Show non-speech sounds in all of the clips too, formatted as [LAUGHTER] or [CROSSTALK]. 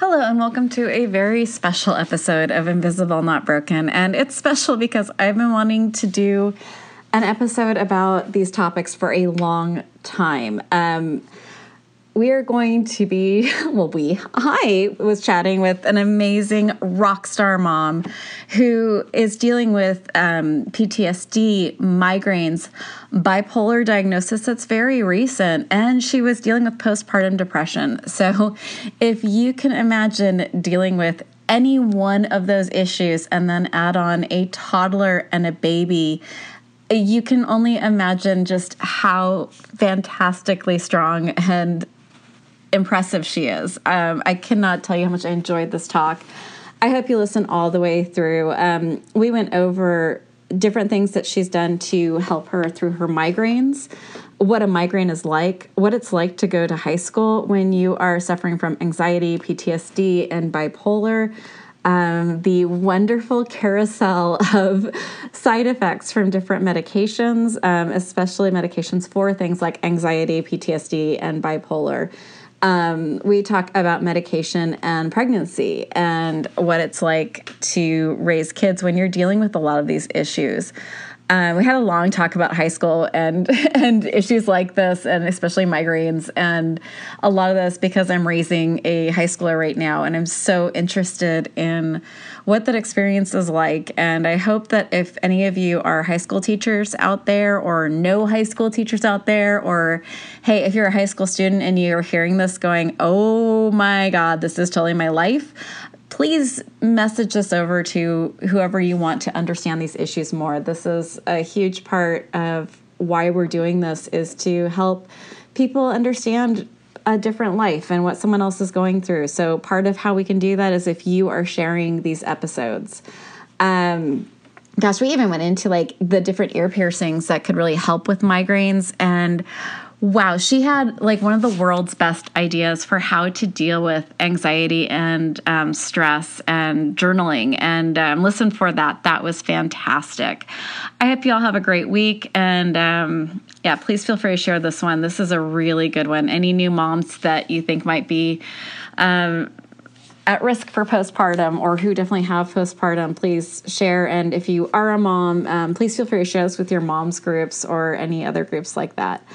Hello, and welcome to a very special episode of Invisible Not Broken. And it's special because I've been wanting to do an episode about these topics for a long time. Um, we are going to be, [LAUGHS] well, we, I was chatting with an amazing rock star mom who is dealing with um, PTSD, migraines, bipolar diagnosis that's very recent, and she was dealing with postpartum depression. So if you can imagine dealing with any one of those issues and then add on a toddler and a baby, you can only imagine just how fantastically strong and impressive she is. Um, I cannot tell you how much I enjoyed this talk. I hope you listen all the way through. Um, we went over different things that she's done to help her through her migraines, what a migraine is like, what it's like to go to high school when you are suffering from anxiety, PTSD, and bipolar. Um, the wonderful carousel [LAUGHS] of side effects from different medications, um, especially medications for things like anxiety, PTSD, and bipolar um, we talk about medication and pregnancy and what it's like to raise kids when you're dealing with a lot of these issues. Um, we had a long talk about high school and [LAUGHS] and issues like this, and especially migraines, and a lot of this because I'm raising a high schooler right now, and I'm so interested in what that experience is like. And I hope that if any of you are high school teachers out there, or know high school teachers out there, or hey, if you're a high school student and you're hearing this, going, "Oh my God, this is totally my life," please message us over to whoever you want to understand these issues more. This is a huge part of why we're doing this is to help people understand a different life and what someone else is going through. So part of how we can do that is if you are sharing these episodes. Um, gosh, we even went into like the different ear piercings that could really help with migraines and Wow, she had like one of the world's best ideas for how to deal with anxiety and um, stress and journaling. And um, listen for that. That was fantastic. I hope you all have a great week. And um, yeah, please feel free to share this one. This is a really good one. Any new moms that you think might be um, at risk for postpartum or who definitely have postpartum, please share. And if you are a mom, um, please feel free to share this with your mom's groups or any other groups like that.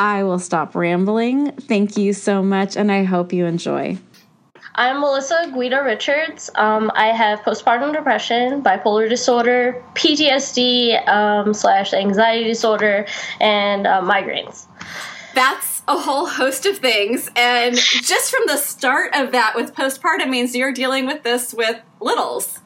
I will stop rambling. Thank you so much, and I hope you enjoy. I'm Melissa Guida Richards. Um, I have postpartum depression, bipolar disorder, PTSD um, slash anxiety disorder, and uh, migraines. That's a whole host of things. And just from the start of that with postpartum means you're dealing with this with littles.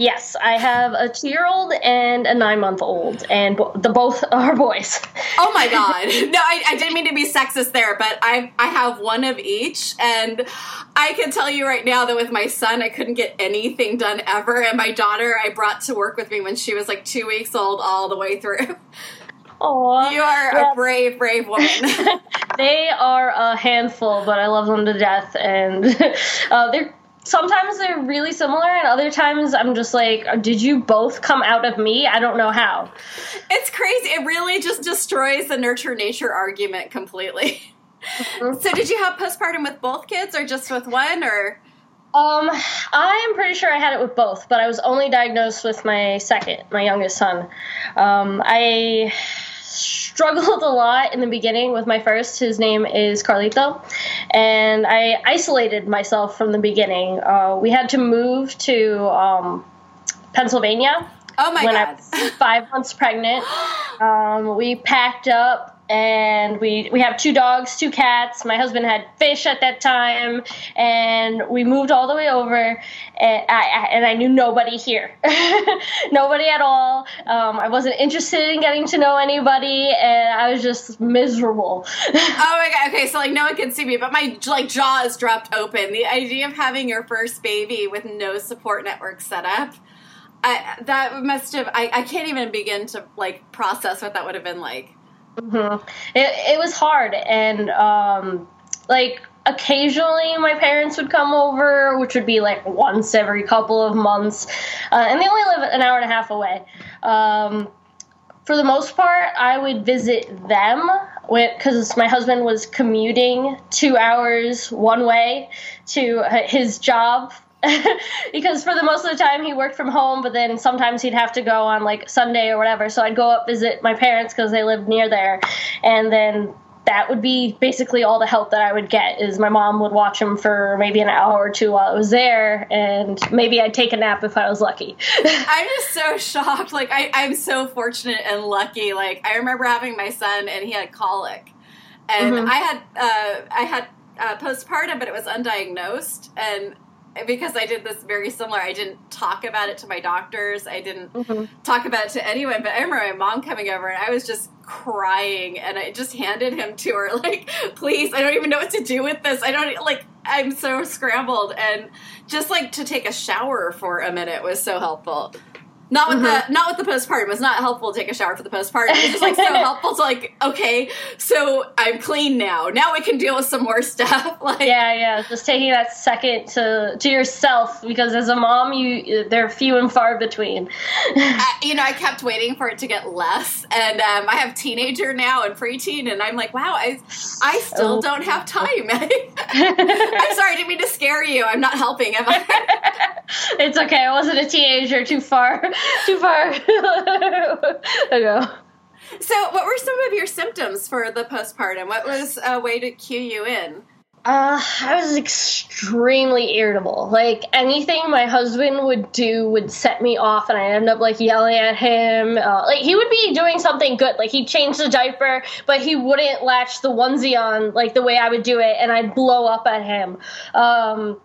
Yes, I have a two-year-old and a nine-month-old, and bo- the both [LAUGHS] are boys. Oh my god! No, I, I, didn't mean to be sexist there, but I I have one of each, and I can tell you right now that with my son, I couldn't get anything done ever, and my daughter I brought to work with me when she was like two weeks old, all the way through. Aww. You are yeah. a brave, brave woman. [LAUGHS] they are a handful, but I love them to death, and [LAUGHS] uh, they're sometimes they're really similar and other times i'm just like did you both come out of me? I don't know how. It's crazy. It really just destroys the nurture nature argument completely. Mm-hmm. so did you have postpartum with both kids or just with one or? Um i am pretty sure i had it with both but i was only diagnosed with my second my youngest son. Um i struggled [LAUGHS] a lot in the beginning with my first. His name is Carlito, and I isolated myself from the beginning. Uh, we had to move to um, Pennsylvania. Oh my when god! I was five months pregnant. [GASPS] Um, we packed up and we we have two dogs, two cats. My husband had fish at that time, and we moved all the way over, and I, and I knew nobody here, [LAUGHS] nobody at all. Um, I wasn't interested in getting to know anybody, and I was just miserable. [LAUGHS] oh my god! Okay, so like no one can see me, but my like jaw is dropped open. The idea of having your first baby with no support network set up. I, that must have I, I can't even begin to like process what that would have been like Mm-hmm. It, it was hard, and um, like occasionally my parents would come over, which would be like once every couple of months, uh, and they only live an hour and a half away. Um, for the most part, I would visit them because my husband was commuting two hours one way to his job [LAUGHS] because for the most of the time he worked from home, but then sometimes he'd have to go on like Sunday or whatever. So I'd go up visit my parents because they lived near there, and then that would be basically all the help that I would get. Is my mom would watch him for maybe an hour or two while I was there, and maybe I'd take a nap if I was lucky. [LAUGHS] I'm just so shocked. Like I, I'm so fortunate and lucky. Like I remember having my son, and he had colic, and mm-hmm. I had uh, I had uh, postpartum, but it was undiagnosed, and because I did this very similar. I didn't talk about it to my doctors. I didn't mm-hmm. talk about it to anyone. But I remember my mom coming over and I was just crying and I just handed him to her [LAUGHS] like, please, I don't even know what to do with this. I don't like. I'm so scrambled and just like to take a shower for a minute was so helpful. Not with mm-hmm. the not with the postpartum. It's not helpful to take a shower for the postpartum. It's just like so [LAUGHS] helpful to like, okay, so I'm clean now. Now we can deal with some more stuff. [LAUGHS] like Yeah, yeah. Just taking that second to to yourself because as a mom you they're few and far between. I, [LAUGHS] you know, I kept waiting for it to get less. And um, I have teenager now and preteen and I'm like, wow, I I still oh. don't have time. I'm sorry, I didn't mean to scare you. I'm not helping, am I? it's okay. I wasn't a teenager too far [LAUGHS] too far [LAUGHS] ago. So, what were some of your symptoms for the postpartum? What was a way to cue you in? Uh, I was extremely irritable. Like anything my husband would do would set me off, and I end up like yelling at him. Uh, like he would be doing something good, like he'd change the diaper, but he wouldn't latch the onesie on like the way I would do it, and I'd blow up at him. Um,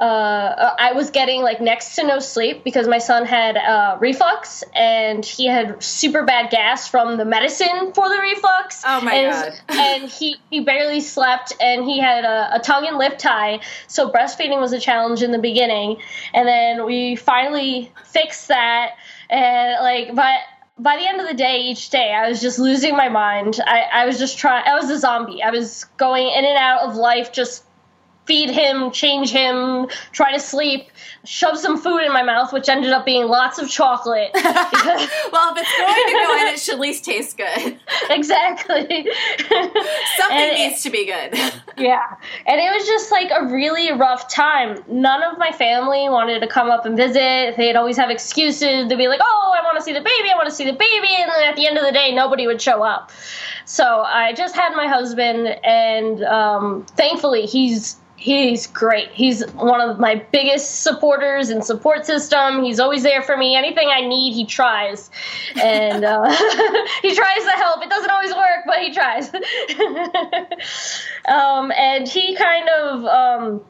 uh, I was getting like next to no sleep because my son had uh, reflux and he had super bad gas from the medicine for the reflux. Oh my and, god! and he he barely slept and he had a, a, tongue and lip tie, so breastfeeding was a challenge in the beginning, and then we finally fixed that and like but by the end of the day, each day, I was just losing my mind. I, I was just trying, I was a zombie. I was going in and out of life, just feed him, change him, try to sleep, shove some food in my mouth, which ended up being lots of chocolate. [LAUGHS] well, if it's going to go in, it should at least taste good. [LAUGHS] Exactly. [LAUGHS] Something and needs it, to be good. yeah. And it was just like a really rough time. None of my family wanted to come up and visit. They'd always have excuses. They'd be like, oh, I want to see the baby, I want to see the baby. And then at the end of the day, nobody would show up. So I just had my husband, and um, thankfully, he's he's great. He's one of my biggest supporters and support system. He's always there for me. Anything I need, he tries, and uh, [LAUGHS] he tries to help. It doesn't always work, but he tries. [LAUGHS] um, and he kind of. Um,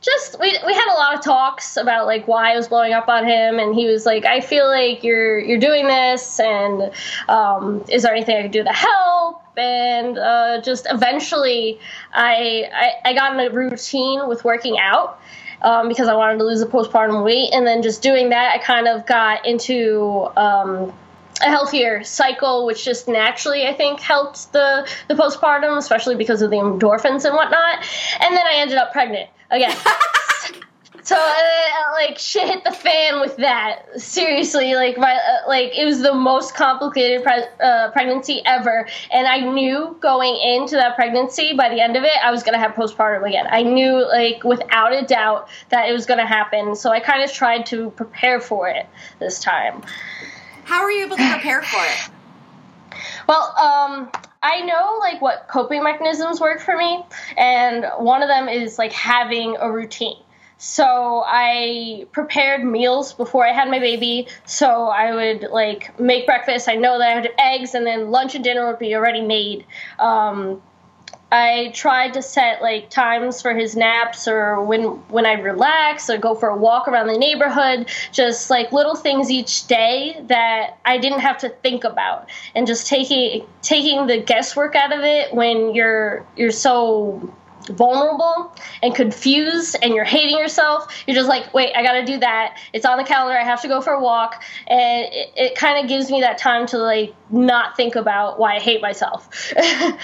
just we, we had a lot of talks about like why I was blowing up on him, and he was like, "I feel like you're you're doing this, and um, is there anything I can do to help?" and uh, just eventually I, I, I got in a routine with working out um, because I wanted to lose the postpartum weight, and then just doing that, I kind of got into um, a healthier cycle, which just naturally I think helped the the postpartum, especially because of the endorphins and whatnot. And then I ended up pregnant again. [LAUGHS] So uh, like shit hit the fan with that. Seriously, like my uh, like it was the most complicated pre- uh, pregnancy ever, and I knew going into that pregnancy by the end of it I was gonna have postpartum again. I knew like without a doubt that it was gonna happen. So I kind of tried to prepare for it this time. How were you able to prepare for it? [SIGHS] Well, um, I know like what coping mechanisms work for me, and one of them is like having a routine. So I prepared meals before I had my baby. So I would like make breakfast. I know that I had eggs, and then lunch and dinner would be already made. Um, I tried to set like times for his naps or when when I'd relax or go for a walk around the neighborhood, just like little things each day that I didn't have to think about. And just taking taking the guesswork out of it when you're you're so vulnerable and confused and you're hating yourself, you're just like, wait, I got to do that. It's on the calendar. I have to go for a walk. And it, it kind of gives me that time to like not think about why I hate myself. [LAUGHS] if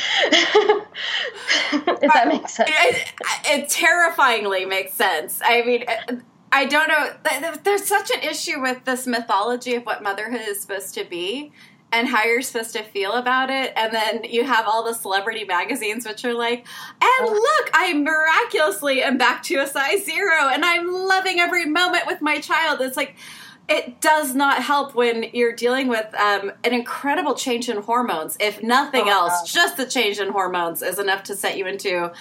that makes sense. It, it terrifyingly makes sense. I mean, uh, I don't know. There's such an issue with this mythology of what motherhood is supposed to be and how you're supposed to feel about it. And then you have all the celebrity magazines, which are like, and look, I miraculously am back to a size zero and I'm loving every moment with my child. It's like, it does not help when you're dealing with um, an incredible change in hormones. If nothing Oh, else, just the change in hormones is enough to set you into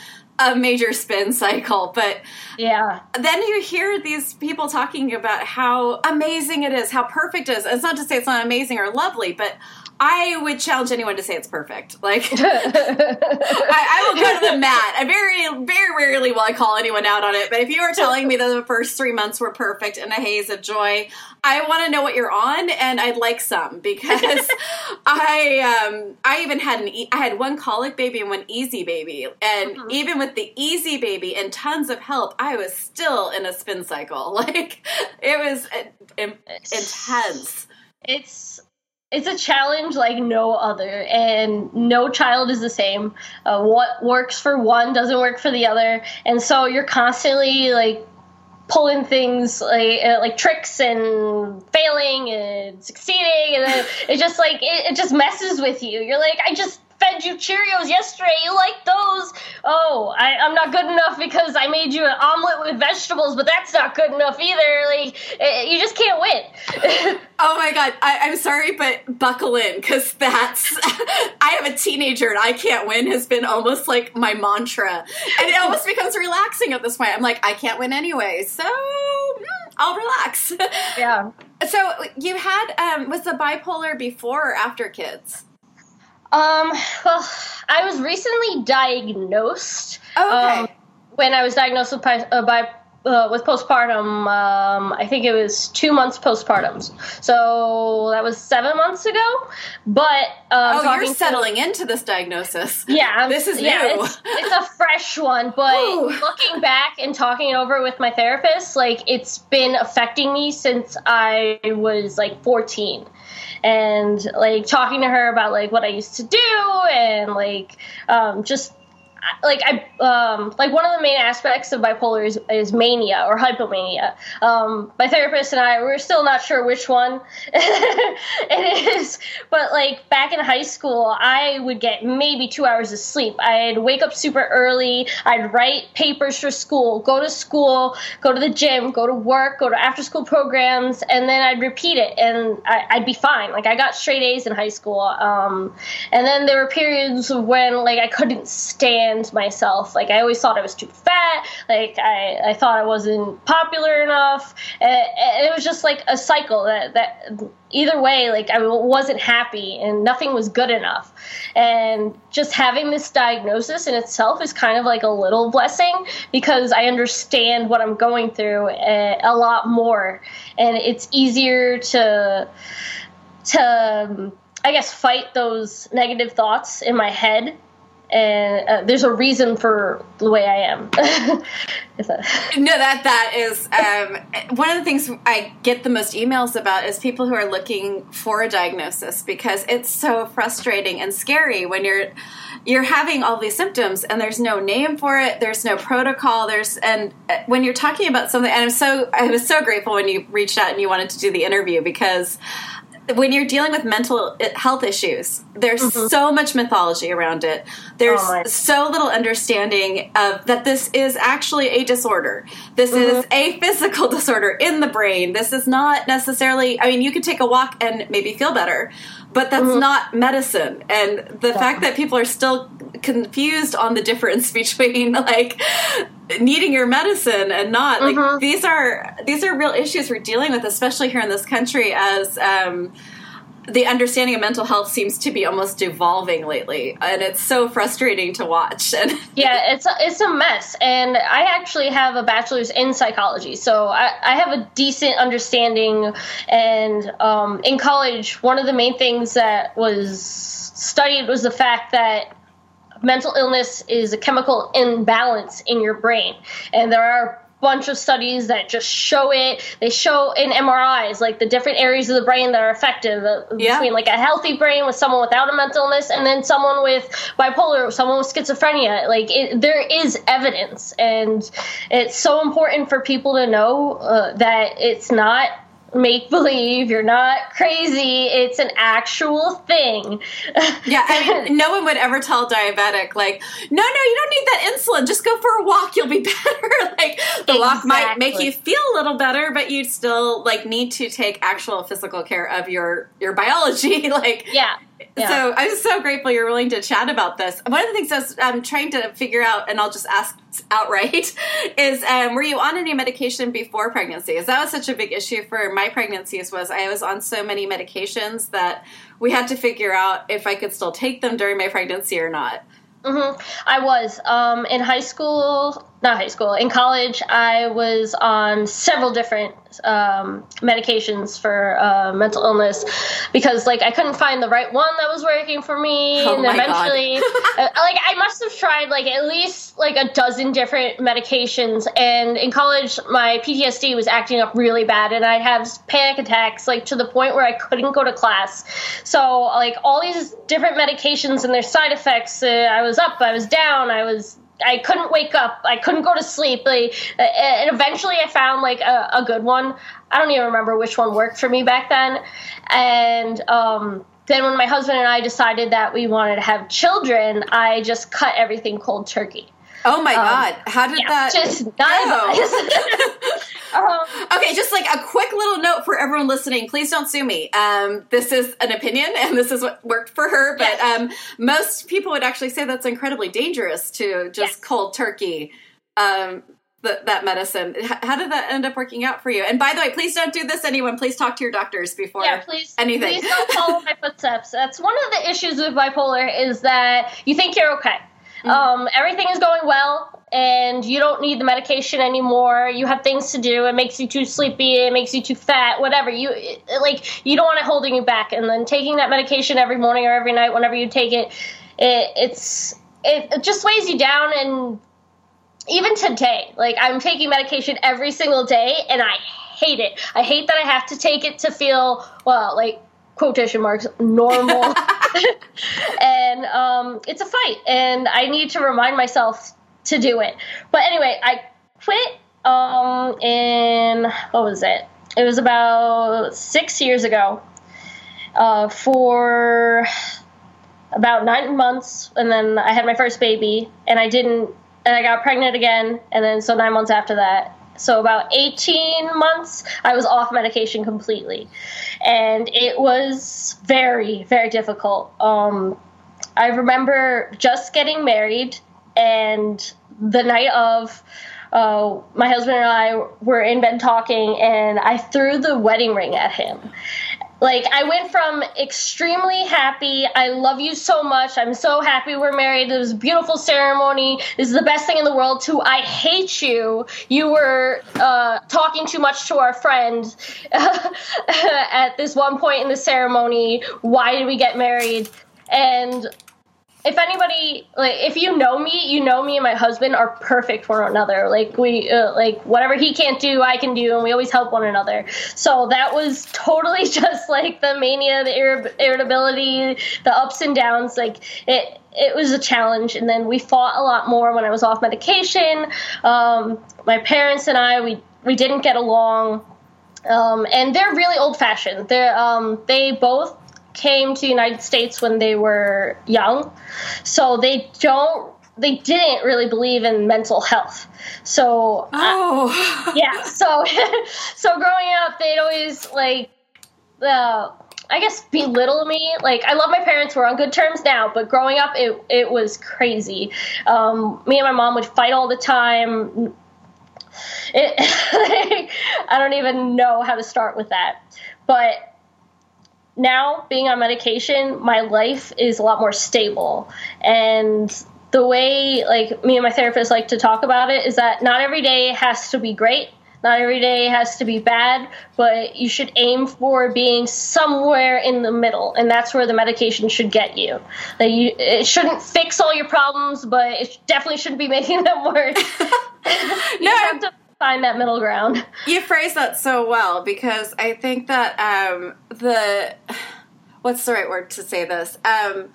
a major spin cycle. But Yeah. then you hear these people talking about how amazing it is, how perfect it is. It's not to say it's not amazing or lovely, but I would challenge anyone to say it's perfect. Like, [LAUGHS] I, I will go to the mat. I very, very rarely will I call anyone out on it. But if you are telling me that the first three months were perfect and a haze of joy, I want to know what you're on, and I'd like some because [LAUGHS] I, um, I even had an, e- I had one colic baby and one easy baby, and even with the easy baby and tons of help, I was still in a spin cycle. [LAUGHS] Like, it was uh, in- intense. it's it's a challenge like no other and no child is the same. Uh, what works for one doesn't work for the other and so you're constantly like pulling things like uh, like tricks and failing and succeeding and then it just like it, it just messes with you. You're like i just fed you cheerios yesterday you like those oh I, i'm not good enough because i made you an omelet with vegetables but that's not good enough either like eh, you just can't win [LAUGHS] Oh my god, I, I'm sorry, but buckle in because that's. [LAUGHS] I have a teenager and I can't win has been almost like my mantra. And it almost becomes relaxing at this point. I'm like, I can't win anyway, so mm, I'll relax. yeah [LAUGHS] so you had, um, was the bipolar before or after kids? Um, well, I was recently diagnosed. Oh, okay. Um, when I was diagnosed with pi- uh, bi- uh, with postpartum, um, I think it was two months postpartum. So that was seven months ago. But um, oh, you're to- settling into this diagnosis. yeah, I'm- This is yeah, new. It's, it's a fresh one, but Ooh. looking back and talking it over with my therapist, like it's been affecting me since I was like 14. And like talking to her about like what I used to do and like um, just like I um like one of the main aspects of bipolar is, is mania or hypomania. Um, my therapist and I we're still not sure which one [LAUGHS] it is, but like back in high school, I would get maybe two hours of sleep. I'd wake up super early. I'd write papers for school, go to school, go to the gym, go to work, go to after school programs, and then I'd repeat it, and I, I'd be fine. Like I got straight A's in high school. Um, and then there were periods when like I couldn't stand myself. Like I always thought I was too fat. Like I, I thought I wasn't popular enough. And and it was just like a cycle that that either way, like I wasn't happy and nothing was good enough. And just having this diagnosis in itself is kind of like a little blessing because I understand what I'm going through a, a lot more, and it's easier to to I guess fight those negative thoughts in my head. And uh, there's a reason for the way I am. [LAUGHS] No, that that is um, one of the things I get the most emails about is people who are looking for a diagnosis because it's so frustrating and scary when you're you're having all these symptoms and there's no name for it, there's no protocol, there's and uh, when you're talking about something, and I'm so I was so grateful when you reached out and you wanted to do the interview because when you're dealing with mental health issues, there's mm-hmm. so much mythology around it. There's Oh, so little understanding of that this is actually a disorder. This is mm-hmm. a physical [LAUGHS] disorder in the brain. This is not necessarily. I mean, you could take a walk and maybe feel better, but that's not medicine. And the fact that people are still confused on the difference [LAUGHS] between like needing your medicine and not like these are these are real issues we're dealing with especially here in this country as um the understanding of mental health seems to be almost devolving lately and it's so frustrating to watch [LAUGHS] and yeah, it's a, it's a mess. And I actually have a bachelor's in psychology, so I, I have a decent understanding. And um, in college, one of the main things that was studied was the fact that mental illness is a chemical imbalance in your brain, and there are bunch of studies that just show it they show in mris like the different areas of the brain that are effective uh, Yeah. between like a healthy brain with someone without a mental illness and then someone with bipolar someone with schizophrenia like it, there is evidence and it's so important for people to know uh, that it's not make believe. You're not crazy. It's an actual thing. yeah, I mean, [LAUGHS] no one would ever tell a diabetic like, no, no, you don't need that insulin. Just go for a walk. You'll be [LAUGHS] better. like the exactly. walk might make you feel a little better, but you still like need to take actual physical care of your your biology. [LAUGHS] like yeah. Yeah. So I'm so grateful you're willing to chat about this. One of the things I was um, trying to figure out, and I'll just ask outright, [LAUGHS] is um, were you on any medication before pregnancy? Because that was such a big issue for my pregnancies. Was I was on so many medications that we had to figure out if I could still take them during my pregnancy or not. Mm-hmm. I was um, in high school, not high school, in college. I was on several different um, medications for uh, mental illness because, like, I couldn't find the right one that was working for me, oh and eventually, [LAUGHS] uh, like, I must have tried like at least like a dozen different medications. And in college, my PTSD was acting up really bad, and I'd have panic attacks, like to the point where I couldn't go to class. So, like, all these different medications and their side effects. Uh, I was up, I was down, I was I couldn't wake up. I couldn't go to sleep. Like, and eventually, I found like a, a, good one. I don't even remember which one worked for me back then. And um, then, when my husband and I decided that we wanted to have children, I just cut everything cold turkey. Oh my um, god! How did yeah, that? Just not [LAUGHS] um, okay, just like a quick little note for everyone listening. Please don't sue me. Um, this is an opinion, [LAUGHS] and this is what worked for her. But yes. Um, most people would actually say that's incredibly dangerous to just yes. cold turkey um, that medicine. How did that end up working out for you? And by the way, please don't do this, anyone. Please talk to your doctors before yeah, please, anything. Please don't follow my footsteps. That's one of the issues with bipolar is that you think you're okay Mm-hmm. Um, everything is going well, and you don't need the medication anymore. You have things to do. It makes you too sleepy. It makes you too fat. Whatever you it, like, you don't want it holding you back. And then taking that medication every morning or every night, whenever you take it, it it's it, it just weighs you down. And even today, like I'm taking medication every single day, and I hate it. I hate that I have to take it to feel well, like quotation marks normal. [LAUGHS] [LAUGHS] And um, it's a fight and i need to remind myself to do it. But anyway i quit um, in what was it? It was about six years ago uh, for about nine months and then i had my first baby and i didn't and i got pregnant again and then so nine months after that. So about 18 months i was off medication completely and it was very very difficult um, i remember just getting married and the night of uh, my husband and I were in bed talking, and I threw the wedding ring at him. Like I went from extremely happy, I love you so much, I'm so happy we're married, it was a beautiful ceremony, this is the best thing in the world, to I hate you, you were uh, talking too much to our friend [LAUGHS] at this one point in the ceremony, why did we get married? And if anybody like if you know me you know me and my husband are perfect for one another. Like we uh, like whatever he can't do i can do and we always help one another. So that was totally [LAUGHS] just like the mania the irritability the ups and downs. Like it it was a challenge. And then we fought a lot more when i was off medication. Um, my parents and i we we didn't get along. Um, and they're really old fashioned they're um, they both came to the United States when they were young, so they don't they didn't really believe in mental health. So oh uh, [LAUGHS] yeah, so [LAUGHS] so growing up, they'd always like uh, I guess belittle me. Like I love my parents, we're on good terms now, but growing up, it it was crazy. Um, me and my mom would fight all the time. It, [LAUGHS] I don't even know how to start with that, but now being on medication, my life is a lot more stable. And the way like me and my therapist like to talk about it is that not every day has to be great. Not every day has to be bad, but you should aim for being somewhere in the middle, and that's where the medication should get you. Like you it shouldn't fix all your problems, but it definitely shouldn't be making [LAUGHS] them worse. [LAUGHS] no, find that middle ground. You phrase that so well because I think that um, the what's the right word to say this? Um,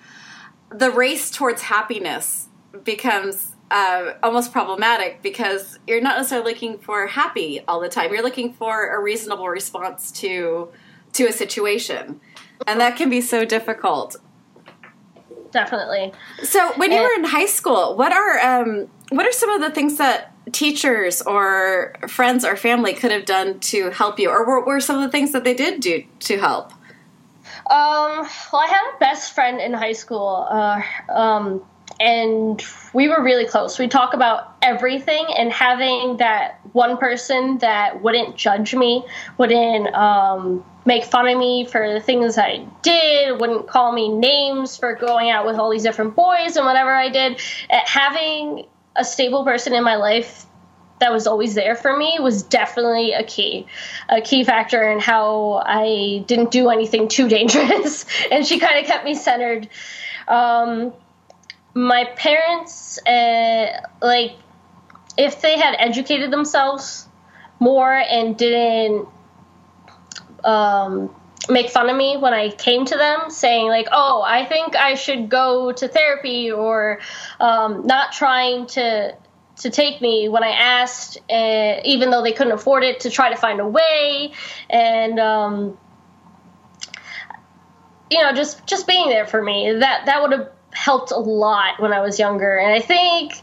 the race towards happiness becomes uh, almost problematic because you're not necessarily looking for happy all the time. You're looking for a reasonable response to to a situation, and that can be so difficult. Definitely. So, when you were in high school, what are um, what are some of the things that teachers or friends or family could have done to help you, or what were some of the things that they did do to help? Um, well, I had a best friend in high school, uh, um, and we were really close. We talk about everything, and having that one person that wouldn't judge me, wouldn't um, make fun of me for the things I did, wouldn't call me names for going out with all these different boys and whatever I did. Having a stable person in my life that was always there for me was definitely a key, a key factor in how I didn't do anything too dangerous, [LAUGHS] and she kind of kept me centered. Um, my parents, uh, like, if they had educated themselves more and didn't um, make fun of me when I came to them, saying like, "Oh, I think I should go to therapy," or um, not trying to to take me when I asked, uh, even though they couldn't afford it, to try to find a way, and um, you know, just just being there for me. That that would have helped a lot when I was younger, and I think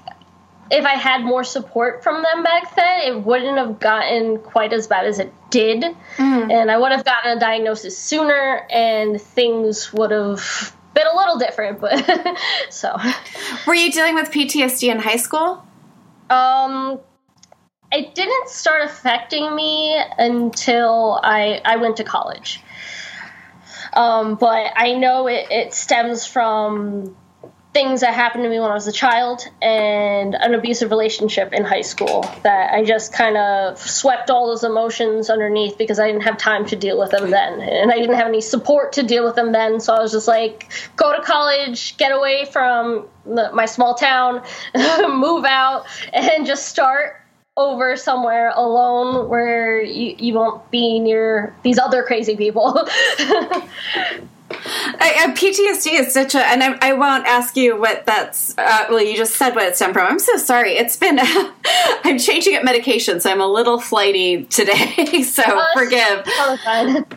if I had more support from them back then, it wouldn't have gotten quite as bad as it did. Mm. And I would have gotten a diagnosis sooner and things would have been a little different, but [LAUGHS] so. Were you dealing with PTSD in high school? Um, it didn't start affecting me until I I went to college. Um, but I know it, it stems from things that happened to me when I was a child and an abusive relationship in high school that I just kind of swept all those emotions underneath because I didn't have time to deal with them then. And I didn't have any support to deal with them then. So I was just like, go to college, get away from the, my small town, [LAUGHS] move out, and just start over somewhere alone where you, you won't be near these other crazy people. [LAUGHS] I, PTSD is such a, and I, I, won't ask you what that's. Uh, well, you just said what it stemmed from. I'm so sorry. It's been. [LAUGHS] I'm changing up medication, so I'm a little flighty today. [LAUGHS] so oh, forgive.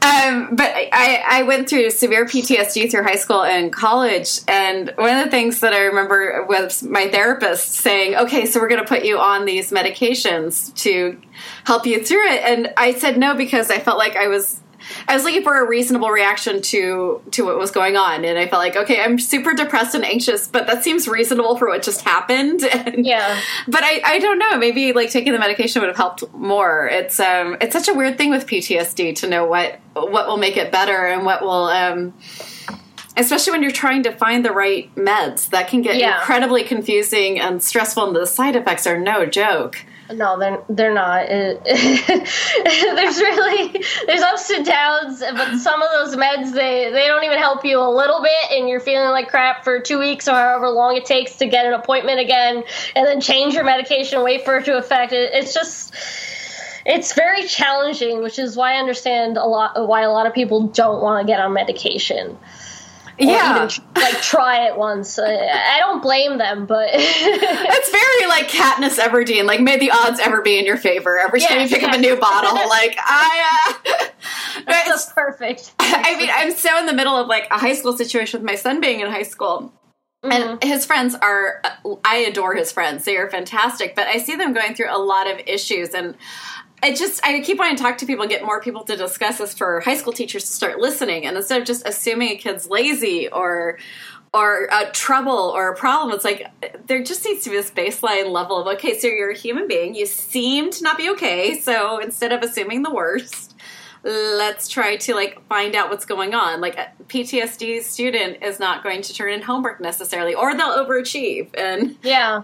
Um, but I, I went through severe PTSD through high school and college, and one of the things that I remember was my therapist saying, "Okay, so we're going to put you on these medications to help you through it," and I said no because I felt like I was I was looking for a reasonable reaction to to what was going on, and I felt like, okay, I'm super depressed and anxious, but that seems reasonable for what just happened. [LAUGHS] And, yeah. But I, I don't know. Maybe like taking the medication would have helped more. It's um it's such a weird thing with PTSD to know what what will make it better and what will um especially when you're trying to find the right meds that can get yeah. incredibly confusing and stressful and the side effects are no joke no, they're they're not. It, [LAUGHS] there's really there's ups and downs, but some of those meds they they don't even help you a little bit, and you're feeling like crap for two weeks or however long it takes to get an appointment again, and then change your medication, wait for it to affect it. It's just it's very challenging, which is why I understand a lot why a lot of people don't want to get on medication yeah. even like try it once. I don't blame them, but [LAUGHS] it's very like Katniss Everdeen. Like, may the odds ever be in your favor every time you pick up a new bottle. [LAUGHS] Like, I. Uh, That's perfect. [LAUGHS] I mean, I'm so in the middle of like a high school situation with my son being in high school. Mm-hmm. And his friends are, I adore his friends. They are fantastic, but I see them going through a lot of issues. And I just I keep wanting to talk to people and get more people to discuss this for high school teachers to start listening. And instead of just assuming a kid's lazy or or a trouble or a problem it's like there just needs to be this baseline level of okay so you're a human being. You seem to not be okay. So instead of assuming the worst let's try to like find out what's going on like a ptsd student is not going to turn in homework necessarily or they'll overachieve and [LAUGHS] yeah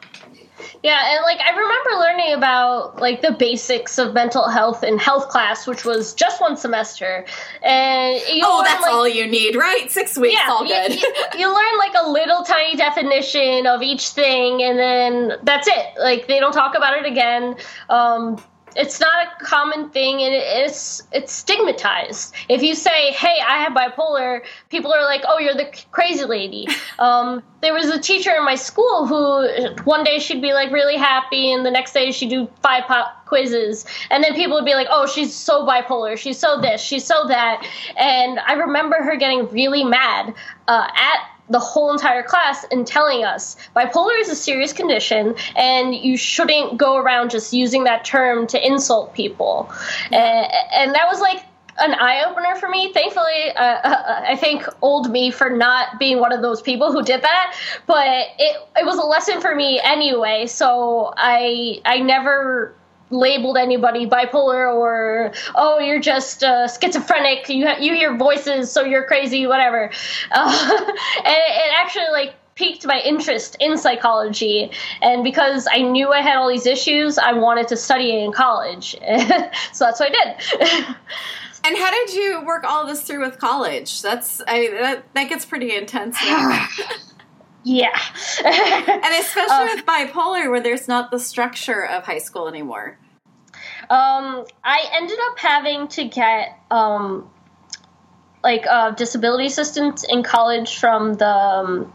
yeah, and like I remember learning about like the basics of mental health in health class, which was just one semester. And you oh, learn, that's like, all you need, right? Six weeks, yeah, all good. You, you, [LAUGHS] you, learn like a little tiny definition of each thing, and then that's it. Like they don't talk about it again. Um, it's not a common thing, and it's it's stigmatized. If you say, "Hey, I have bipolar," people are like, "Oh, you're the crazy lady." [LAUGHS] um, there was a teacher in my school who one day she'd be like really happy, and the next day she'd do five pop quizzes, and then people would be like, "Oh, she's so bipolar. She's so this. She's so that." And I remember her getting really mad uh, at the whole entire class and telling us bipolar is a serious condition and you shouldn't go around just using that term to insult people. And, and that was like an eye opener for me. Thankfully, uh, uh, I thank old me for not being one of those people who did that. But it it was a lesson for me anyway. So I I never labeled anybody bipolar or oh you're just uh, schizophrenic. You ha- you hear voices so you're crazy whatever. Uh, [LAUGHS] and it, actually like piqued my interest in psychology. And because i knew i had all these issues i wanted to study in college. [LAUGHS] So that's what i did. [LAUGHS] And how did you work all this through with college? That's i that, that gets pretty intense [SIGHS] yeah and especially uh, with bipolar where there's not the structure of high school anymore um, I ended up having to get um, like uh, disability assistance in college from the um,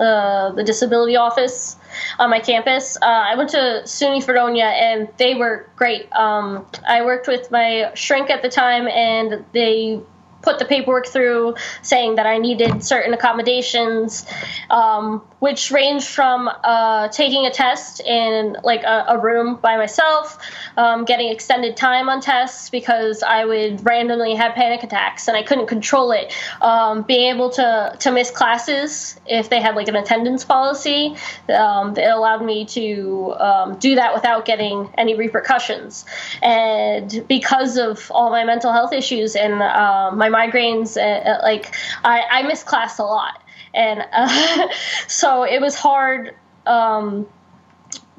uh, the disability office on my campus. Uh, I went to SUNY Fredonia, and they were great. Um, I worked with my shrink at the time, and they put the paperwork through saying that I needed certain accommodations, um, which ranged from uh, taking a test in like a, a room by myself, um, getting extended time on tests because I would randomly have panic attacks and I couldn't control it, um, being able to to miss classes if they had like an attendance policy um, that allowed me to um, do that without getting any repercussions, and because of all my mental health issues and uh, my my migraines. Uh, uh, like I, I class a lot, and uh, [LAUGHS] so it was hard. Um,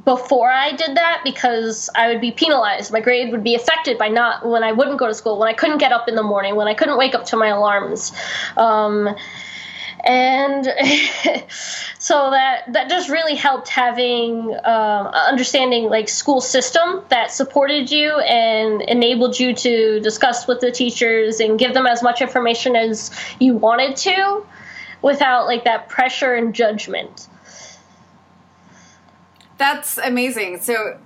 before I did that because I would be penalized. My grade would be affected by not when I wouldn't go to school, when I couldn't get up in the morning, when I couldn't wake up to my alarms. Um, and [LAUGHS] so that that just really helped having um, understanding like school system that supported you and enabled you to discuss with the teachers and give them as much information as you wanted to without like that pressure and judgment. That's amazing. So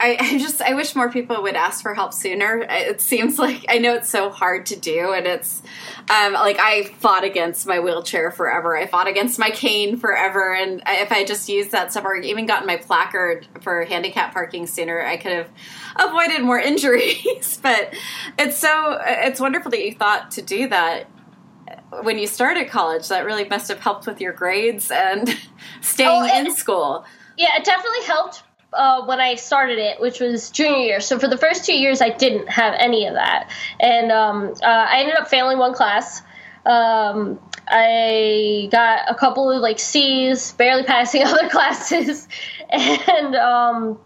I, [LAUGHS] I, just I wish more people would ask for help sooner. It seems like I know it's so hard to do, and it's um, like I fought against my wheelchair forever. I fought against my cane forever, and if I just used that stuff or even gotten my placard for handicap parking sooner, I could have avoided more [LAUGHS] injuries. but it's so it's wonderful that you thought to do that when you started college. That really must have helped with your grades and [LAUGHS] staying oh, in school. Yeah, it definitely helped uh, when I started it, which was junior year. So for the first two years, I didn't have any of that, and um, uh, I ended up failing one class. Um, I got a couple of like C's, barely passing [LAUGHS] other classes, and um,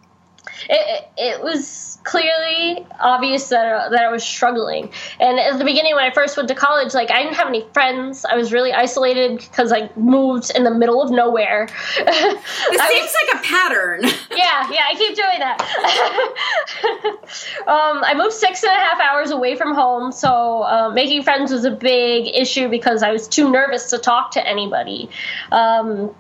it, it was clearly obvious that, uh, that I was struggling. And at the beginning, when I first went to college, like I didn't have any friends. I was really isolated because I moved in the middle of nowhere. [LAUGHS] It seems was, like a pattern. [LAUGHS] yeah, yeah, I keep doing that. [LAUGHS] um, I moved six and a half hours away from home, so uh, making friends was a big issue because I was too nervous to talk to anybody. Um,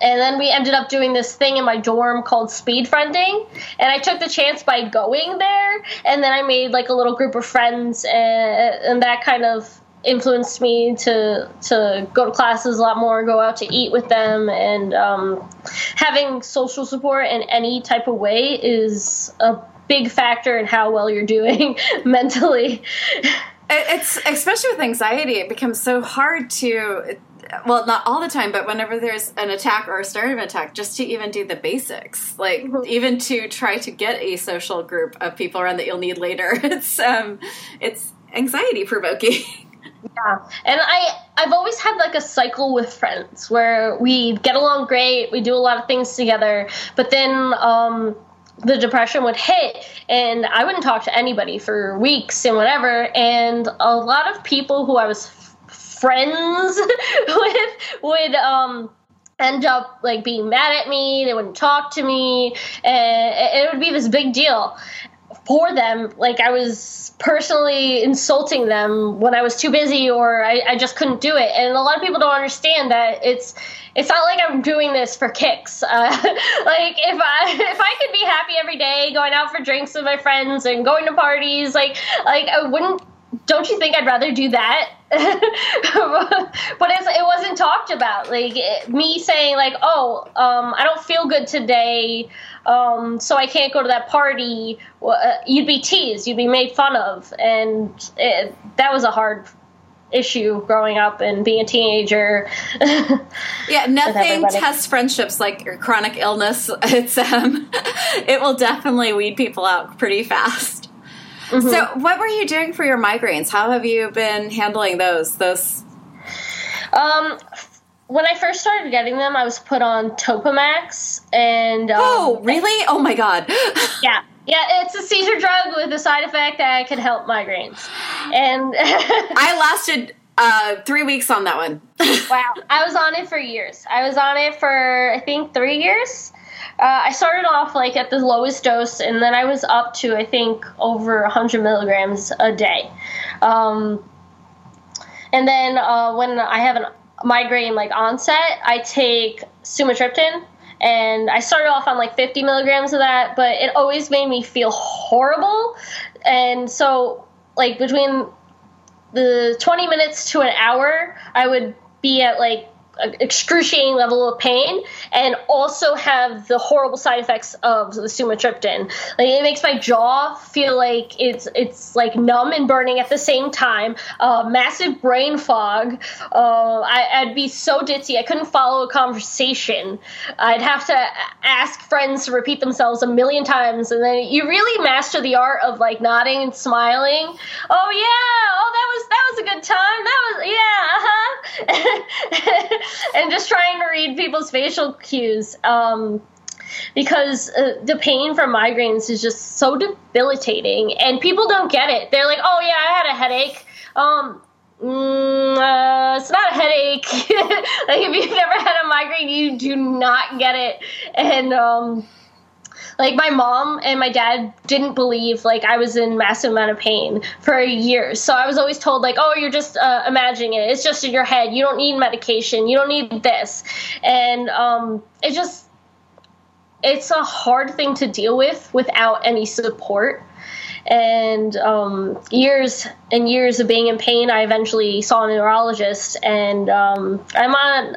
and then we ended up doing this thing in my dorm called speed friending. And i took the chance by going there. And then i made like a little group of friends and, and that kind of influenced me to to go to classes a lot more go out to eat with them. And um, having social support in any type of way is a big factor in how well you're doing [LAUGHS] mentally. It's especially with anxiety it becomes so hard to well, not all the time, but whenever there's an attack or a start of an attack, just to even do the basics, like mm-hmm. even to try to get a social group of people around that you'll need later, [LAUGHS] it's um, it's anxiety provoking. [LAUGHS] Yeah, and I I've always had like a cycle with friends where we get along great, we do a lot of things together, but then um, the depression would hit and I wouldn't talk to anybody for weeks and whatever. And a lot of people who I was friends [LAUGHS] with would um end up like being mad at me they wouldn't talk to me and it would be this big deal for them. Like I was personally insulting them when I was too busy or I, I just couldn't do it. And a lot of people don't understand that it's it's not like I'm doing this for kicks. [LAUGHS] Uh, like if I [LAUGHS] if I could be happy every day, going out for drinks with my friends and going to parties, like like I wouldn't. Don't you think I'd rather do that? [LAUGHS] but it wasn't talked about. Like it, me saying like, oh, um, I don't feel good today, um, so I can't go to that party. Uh, you'd be teased, you'd be made fun of, and it, that was a hard issue growing up and being a teenager. [LAUGHS] yeah, nothing tests friendships like chronic illness. [LAUGHS] It's um, it will definitely weed people out pretty fast. Mm-hmm. So, what were you doing for your migraines? How have you been handling those? Those. Um, when I first started getting them, I was put on Topamax, and um, oh, really? Oh my god! [LAUGHS] yeah, yeah, it's a seizure drug with a side effect that can help migraines. And [LAUGHS] I lasted uh, three weeks on that one. [LAUGHS] wow, I was on it for years. I was on it for I think three years. Uh, I started off like at the lowest dose, and then I was up to I think over 100 milligrams a day. Um, and then uh, when I have a migraine like onset, I take sumatriptan and I started off on like 50 milligrams of that, but it always made me feel horrible. And so, like, between the 20 minutes to an hour, I would be at like excruciating level of pain and also have the horrible side effects of the sumatriptan. Like it makes my jaw feel like it's it's like numb and burning at the same time. Uh, massive brain fog. Uh, I, would be so ditzy I couldn't follow a conversation. I'd have to ask friends to repeat themselves a million times, and then you really master the art of like nodding and smiling. Oh yeah, oh that was that was a good time. That was yeah, uh huh. [LAUGHS] and just trying to read people's facial cues. Um, because uh, the pain from migraines is just so debilitating, and people don't get it. They're like, "Oh yeah, I had a headache." Um, mm, uh, it's not a headache. [LAUGHS] like if you've never had a migraine, you do not get it, and um, like my mom and my dad didn't believe like I was in massive amount of pain for years. So I was always told like, oh, you're just uh, imagining it. It's just in your head. You don't need medication. You don't need this. And um, it just it's a hard thing to deal with without any support. And um, years and years of being in pain, I eventually saw a neurologist, and um, I'm on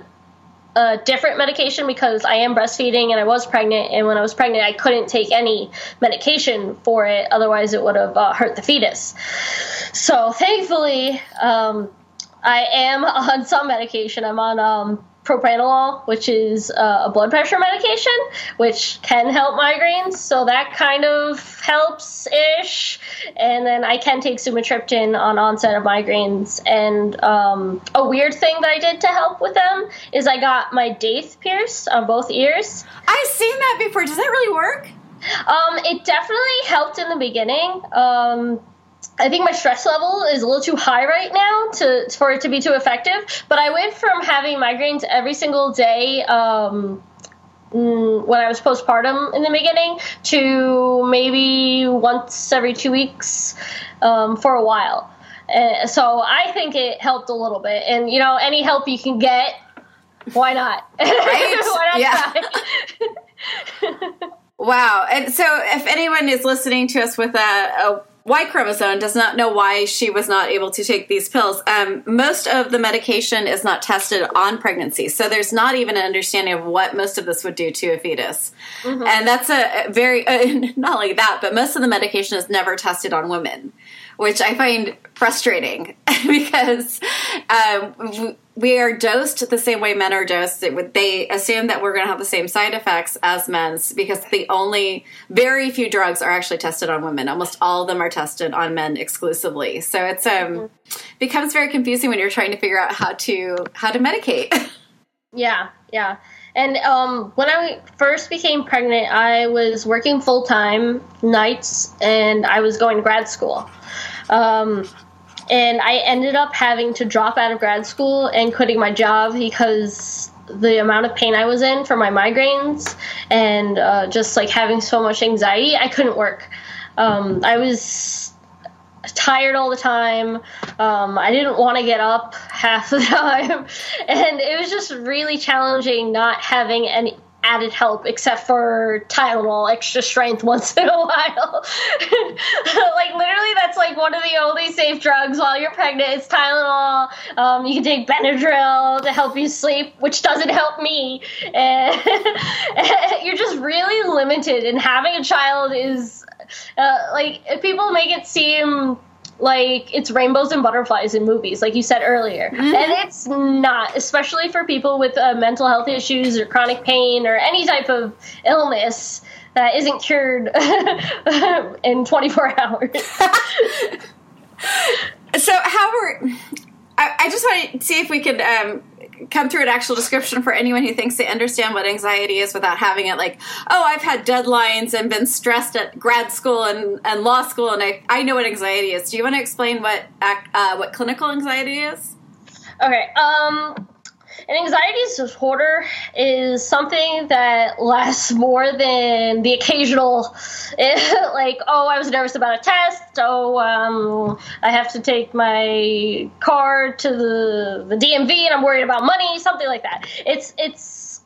a different medication because I am breastfeeding and I was pregnant. And when I was pregnant, I couldn't take any medication for it, otherwise, it would have uh, hurt the fetus. So thankfully, um, I am [LAUGHS] on some medication. I'm on um, propranolol, which is uh, a blood pressure medication, which can help migraines. So that kind of helps ish. And then I can take sumatriptan on onset of migraines. And um, a weird thing that I did to help with them is I got my daith pierced on both ears. I've seen that before. Does that really work? Um, it definitely helped in the beginning. Um, I think my stress level is a little too high right now to for it to be too effective. But I went from having migraines every single day um, mm, when I was postpartum in the beginning to maybe once every two weeks um, for a while. Uh, so I think it helped a little bit. And you know, any help you can get, why not? [LAUGHS] Right? why not yeah. [LAUGHS] wow. And so, if anyone is listening to us with a, a Y chromosome does not know why she was not able to take these pills. Um, most of the medication is not tested on pregnancy, so there's not even an understanding of what most of this would do to a fetus. Mm-hmm. And that's a very uh, [LAUGHS] not only that, but most of the medication is never tested on women, which I find frustrating [LAUGHS] because um, we are dosed the same way men are dosed. They assume that we're going to have the same side effects as men's because the only very few drugs are actually tested on women. Almost all of them are tested on men exclusively. So it's um mm-hmm. becomes very confusing when you're trying to figure out how to how to medicate. [LAUGHS] yeah, yeah. And um, when I first became pregnant, I was working full time nights, and I was going to grad school. Um, and I ended up having to drop out of grad school and quitting my job because the amount of pain I was in for my migraines and uh, just like having so much anxiety, I couldn't work. Um, I was tired all the time. Um, I didn't want to get up [LAUGHS] half the time, and it was just really challenging not having any added help except for Tylenol extra strength [LAUGHS] once in a while. [LAUGHS] like literally, that's like one of the only safe drugs while you're pregnant. It's Tylenol. Um, you can take Benadryl to help you sleep, which doesn't help me. [LAUGHS] And you're just really limited. And having a child is uh, like people make it seem like it's rainbows and butterflies in movies, like you said earlier. Mm-hmm. And it's not, especially for people with uh, mental health issues or chronic pain or any type of illness that isn't cured [LAUGHS] in 24 [LAUGHS] hours. [LAUGHS] so, how are. I, I just want to see if we could um, come through an actual description for anyone who thinks they understand what anxiety is without having it like, oh, I've had deadlines and been stressed at grad school and, and law school, and I, I know what anxiety is. Do you want to explain what uh, what clinical anxiety is? Okay. Um, an anxiety disorder is something that lasts more than the occasional, [LAUGHS] like, oh, I was nervous about a test. Oh, um, I have to take my car to the, the DMV and I'm worried about money, something like that. It's, it's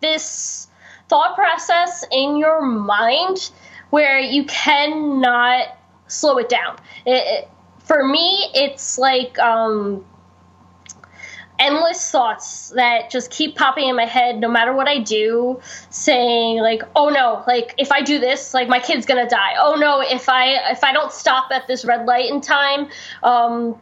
this thought process in your mind where you cannot slow it down. It, it, for me, it's like, um, endless thoughts that just keep popping in my head no matter what I do, saying like, "Oh no, like if I do this, like my kid's gonna die. Oh no, if I if I don't stop at this red light in time, um,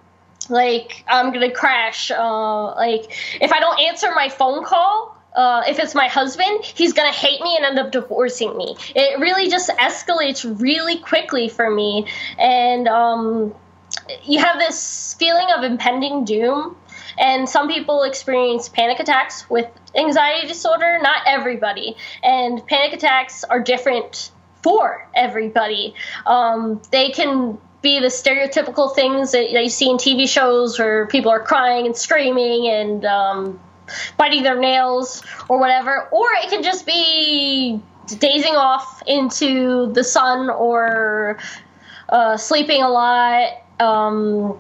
like I'm gonna crash. Uh, like if I don't answer my phone call." Uh, if it's my husband, he's gonna hate me and end up divorcing me. It really just escalates really quickly for me, and um, you have this feeling of impending doom and some people experience panic attacks with anxiety disorder, not everybody. And panic attacks are different for everybody. Um, they can be the stereotypical things that you see in TV shows where people are crying and screaming and um, biting their nails or whatever, or it can just be dazing off into the sun or uh, sleeping a lot. Um,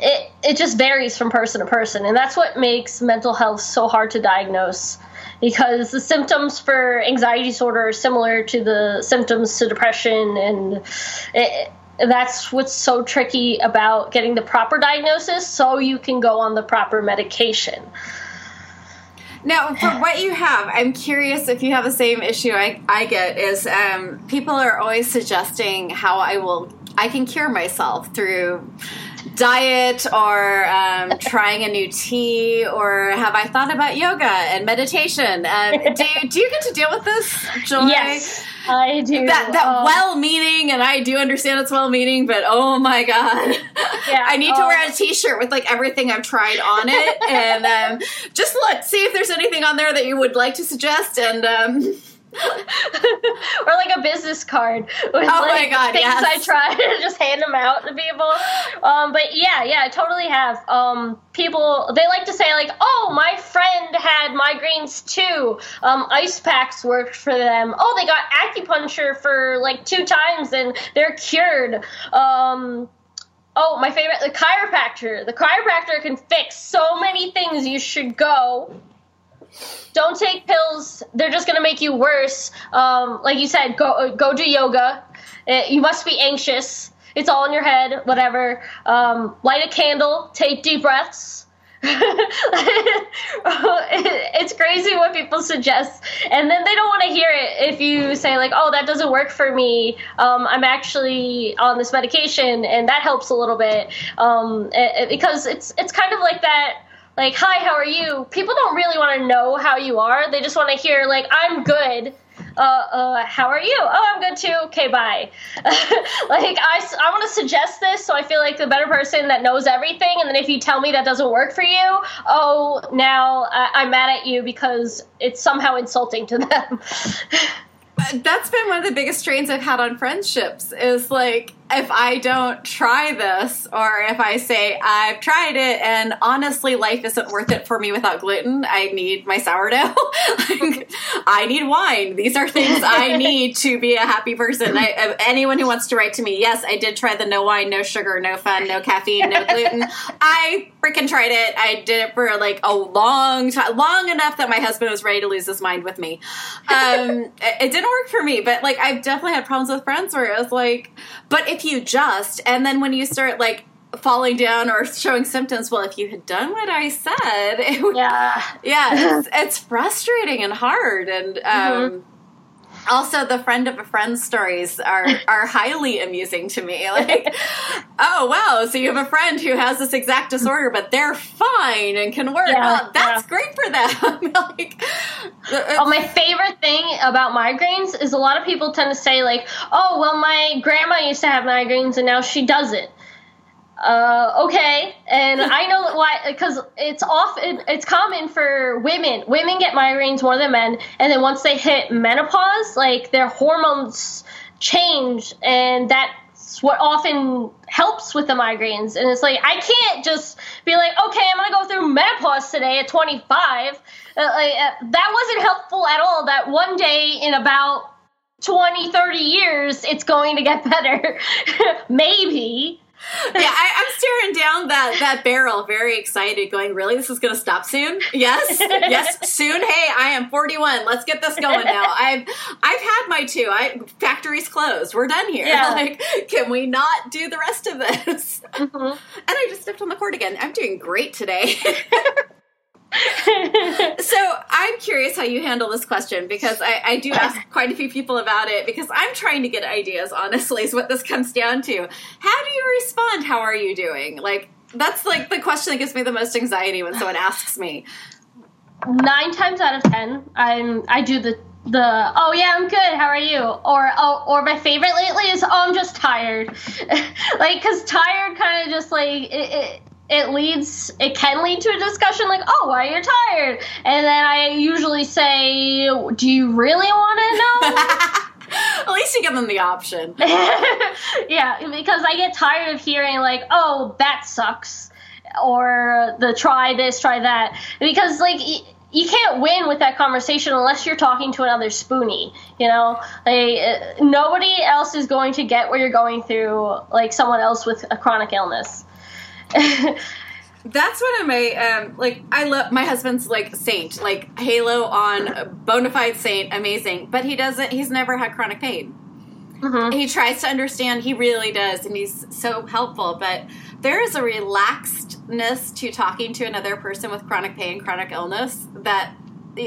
it it just varies from person to person, and that's what makes mental health so hard to diagnose. Because the symptoms for anxiety disorder are similar to the symptoms to depression, and it, that's what's so tricky about getting the proper diagnosis so you can go on the proper medication. Now, for what you have, I'm curious if you have the same issue I, I get. Is um, people are always suggesting how I will I can cure myself through diet or um, trying a new tea or have I thought about yoga and meditation? Um, [LAUGHS] do, you, do you get to deal with this, Joy? Yes. I do. That, that uh, well meaning, and I do understand it's well meaning, but oh my god, yeah, I need to wear a uh, t shirt with like everything I've tried on it, and um, just look, see if there's anything on there that you would like to suggest, and um, [LAUGHS] or like a business card with oh like my God, things yes. I try [LAUGHS] to just hand them out to people. Um, but yeah, yeah, I totally have. Um, people they like to say like, "Oh, my friend had migraines too. Um, ice packs worked for them. Oh, they got acupuncture for like two times and they're cured." Um, oh, my favorite, the chiropractor. The chiropractor can fix so many things. You should go don't take pills. They're just gonna make you worse. Um, like you said, go uh, go do yoga. It, uh, you must be anxious. It's all in your head. Whatever. Um, light a candle. Take deep breaths. [LAUGHS] it's crazy what people suggest, and then they don't want to hear it if you say like, "Oh, that doesn't work for me. Um, I'm actually on this medication, and that helps a little bit." Um, it, it, because it's it's kind of like that like, hi, how are you? People don't really want to know how you are. They just want to hear, like, I'm good. Uh, uh, how are you? Oh, I'm good too. Okay, bye. [LAUGHS] like, I, I want to suggest this so I feel like the better person that knows everything. And then if you tell me that doesn't work for you, oh, now I, I'm mad at you because it's somehow insulting to them. [LAUGHS] That's been one of the biggest strains I've had on friendships is like, if I don't try this, or if I say I've tried it and honestly life isn't worth it for me without gluten, I need my sourdough. [LAUGHS] like, I need wine. These are things I [LAUGHS] need to be a happy person. I, anyone who wants to write to me, yes, I did try the no wine, no sugar, no fun, no caffeine, no gluten. [LAUGHS] I freaking tried it. I did it for like a long time, long enough that my husband was ready to lose his mind with me. Um, it, it didn't work for me, but like I've definitely had problems with friends where it was like, but if you just, and then when you start like falling down or showing symptoms, well, if you had done what I said, [LAUGHS] it would, Yeah. yeah, it's, [LAUGHS] it's frustrating and hard. And um, Mhm. Also, the friend of a friend stories are [LAUGHS] are highly amusing to me. Like, oh wow, so you have a friend who has this exact disorder, but they're fine and can work. Yeah, oh, that's yeah. great for them. [LAUGHS] like, uh, uh, Oh, my favorite thing about migraines is a lot of people tend to say like, "Oh, well, my grandma used to have migraines and now she doesn't." Uh, okay, and I know why because it's often it's common for women. Women get migraines more than men, and then once they hit menopause, like their hormones change, and that's what often helps with the migraines. And it's like I can't just be like, okay, I'm gonna go through menopause today at 25. Uh, uh, that wasn't helpful at all. That one day in about 20, 30 years, it's going to get [LAUGHS] better. Maybe. Yeah, I, I'm staring down that that barrel, very excited, going, "Really, this is going to stop soon? Yes, yes, soon. Hey, I am 41. Let's get this going now. [LAUGHS] I've I've had my two. I factory's closed. We're done here. Yeah. Like, can we not do the rest of this? Mhm. And I just stepped on the cord again. I'm doing great today. [LAUGHS] [LAUGHS] so I'm curious how you handle this question because I, I do ask [LAUGHS] quite a few people about it because I'm trying to get ideas, honestly, is what this comes down to. How do you respond? How are you doing? Like, that's like the question that gives me the most anxiety when someone asks me. Nine times out of ten, I'm I do the the oh yeah I'm good how are you or oh or my favorite lately is oh I'm just tired [LAUGHS] like because tired kind of just like it, it it leads it can lead to a discussion like oh why are you're tired and then I usually say do you really want to know [LAUGHS] At least you give them the option. [LAUGHS] yeah, because I get tired of hearing like, "Oh, that sucks," or the try this, try that. Because like y- you can't win with that conversation unless you're talking to another spoonie. You know, like uh, nobody else is going to get what you're going through like someone else with a chronic illness. [LAUGHS] That's one of my um like I love my husband's like saint, like Halo on Bonafide Saint, amazing. But he doesn't he's never had chronic pain. Mhm. He tries to understand, he really does, and he's so helpful, but there is a relaxedness to talking to another person with chronic pain, chronic illness that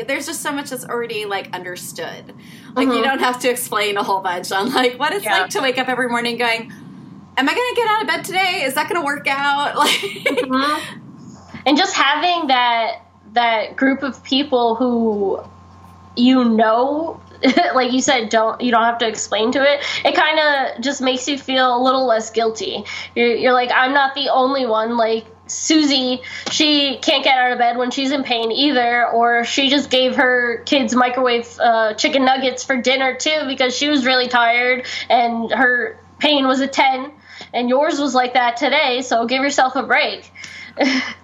there's just so much that's already like understood. Like you Mhm. don't have to explain a whole bunch on like what it's Yeah. like to wake up every morning going, Am I gonna get out of bed today? Is that gonna work out? [LAUGHS] Like Mhm. and just having that that group of people who you know [LAUGHS] like you said don't you don't have to explain to it it kind of just makes you feel a little less guilty you're, you're like i'm not the only one like susie she can't get out of bed when she's in pain either or she just gave her kids microwave uh, chicken nuggets for dinner too because she was really tired and her pain was a 10 and yours was like that today so give yourself a break.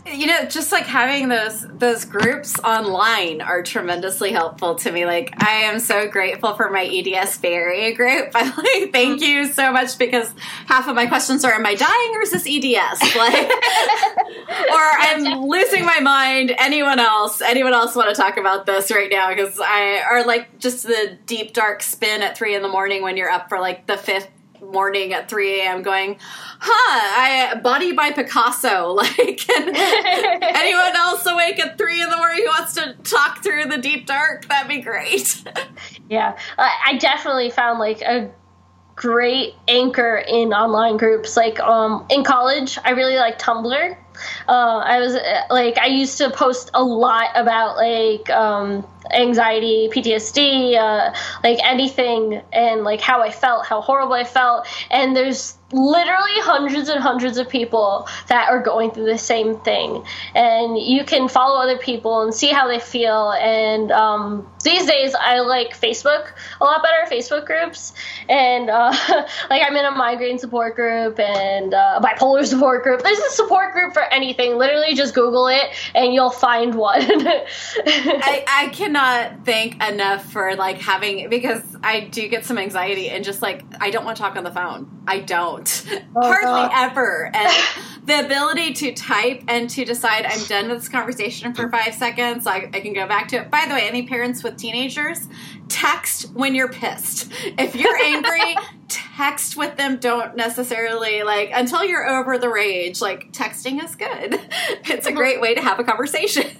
You know just like having those those groups online are tremendously helpful to me. Like i am so grateful for my eds bay area group. [LAUGHS] I like thank mm. you so much because half of my questions are am i dying or is this eds [LAUGHS] like or i'm losing my mind. Anyone else anyone else want to talk about this right now? Because i or like just the deep dark spin at three in the morning when you're up for like the fifth morning at 3 a.m. going, huh, I body by Picasso. [LAUGHS] Like, [LAUGHS] anyone else awake at 3 in the morning who wants to talk through the deep dark? That'd be great. [LAUGHS] Yeah, I definitely found like a great anchor in online groups. Like um, in college, I really like Tumblr. Uh, I was uh, like, I used to post a lot about like um, anxiety, PTSD, uh, like anything, and like how I felt, how horrible I felt. And there's literally hundreds and hundreds of people that are going through the same thing. And you can follow other people and see how they feel. And um, these days i like facebook a lot better facebook groups. And uh, [LAUGHS] like i'm in a migraine support group and uh, a bipolar support group. There's a support group for anything. Literally just google it and you'll find one. [LAUGHS] I, I cannot thank enough for like having because i do get some anxiety and just like i don't want to talk on the phone i don't. Oh, Hardly God. ever. And the ability to type and to decide I'm done with this conversation for five seconds, I, I can go back to it. By the way, any parents with teenagers, text when you're pissed. If you're angry, [LAUGHS] text with them. Don't necessarily like until you're over the rage. Like texting is good. [LAUGHS] It's a great way to have a conversation. [LAUGHS]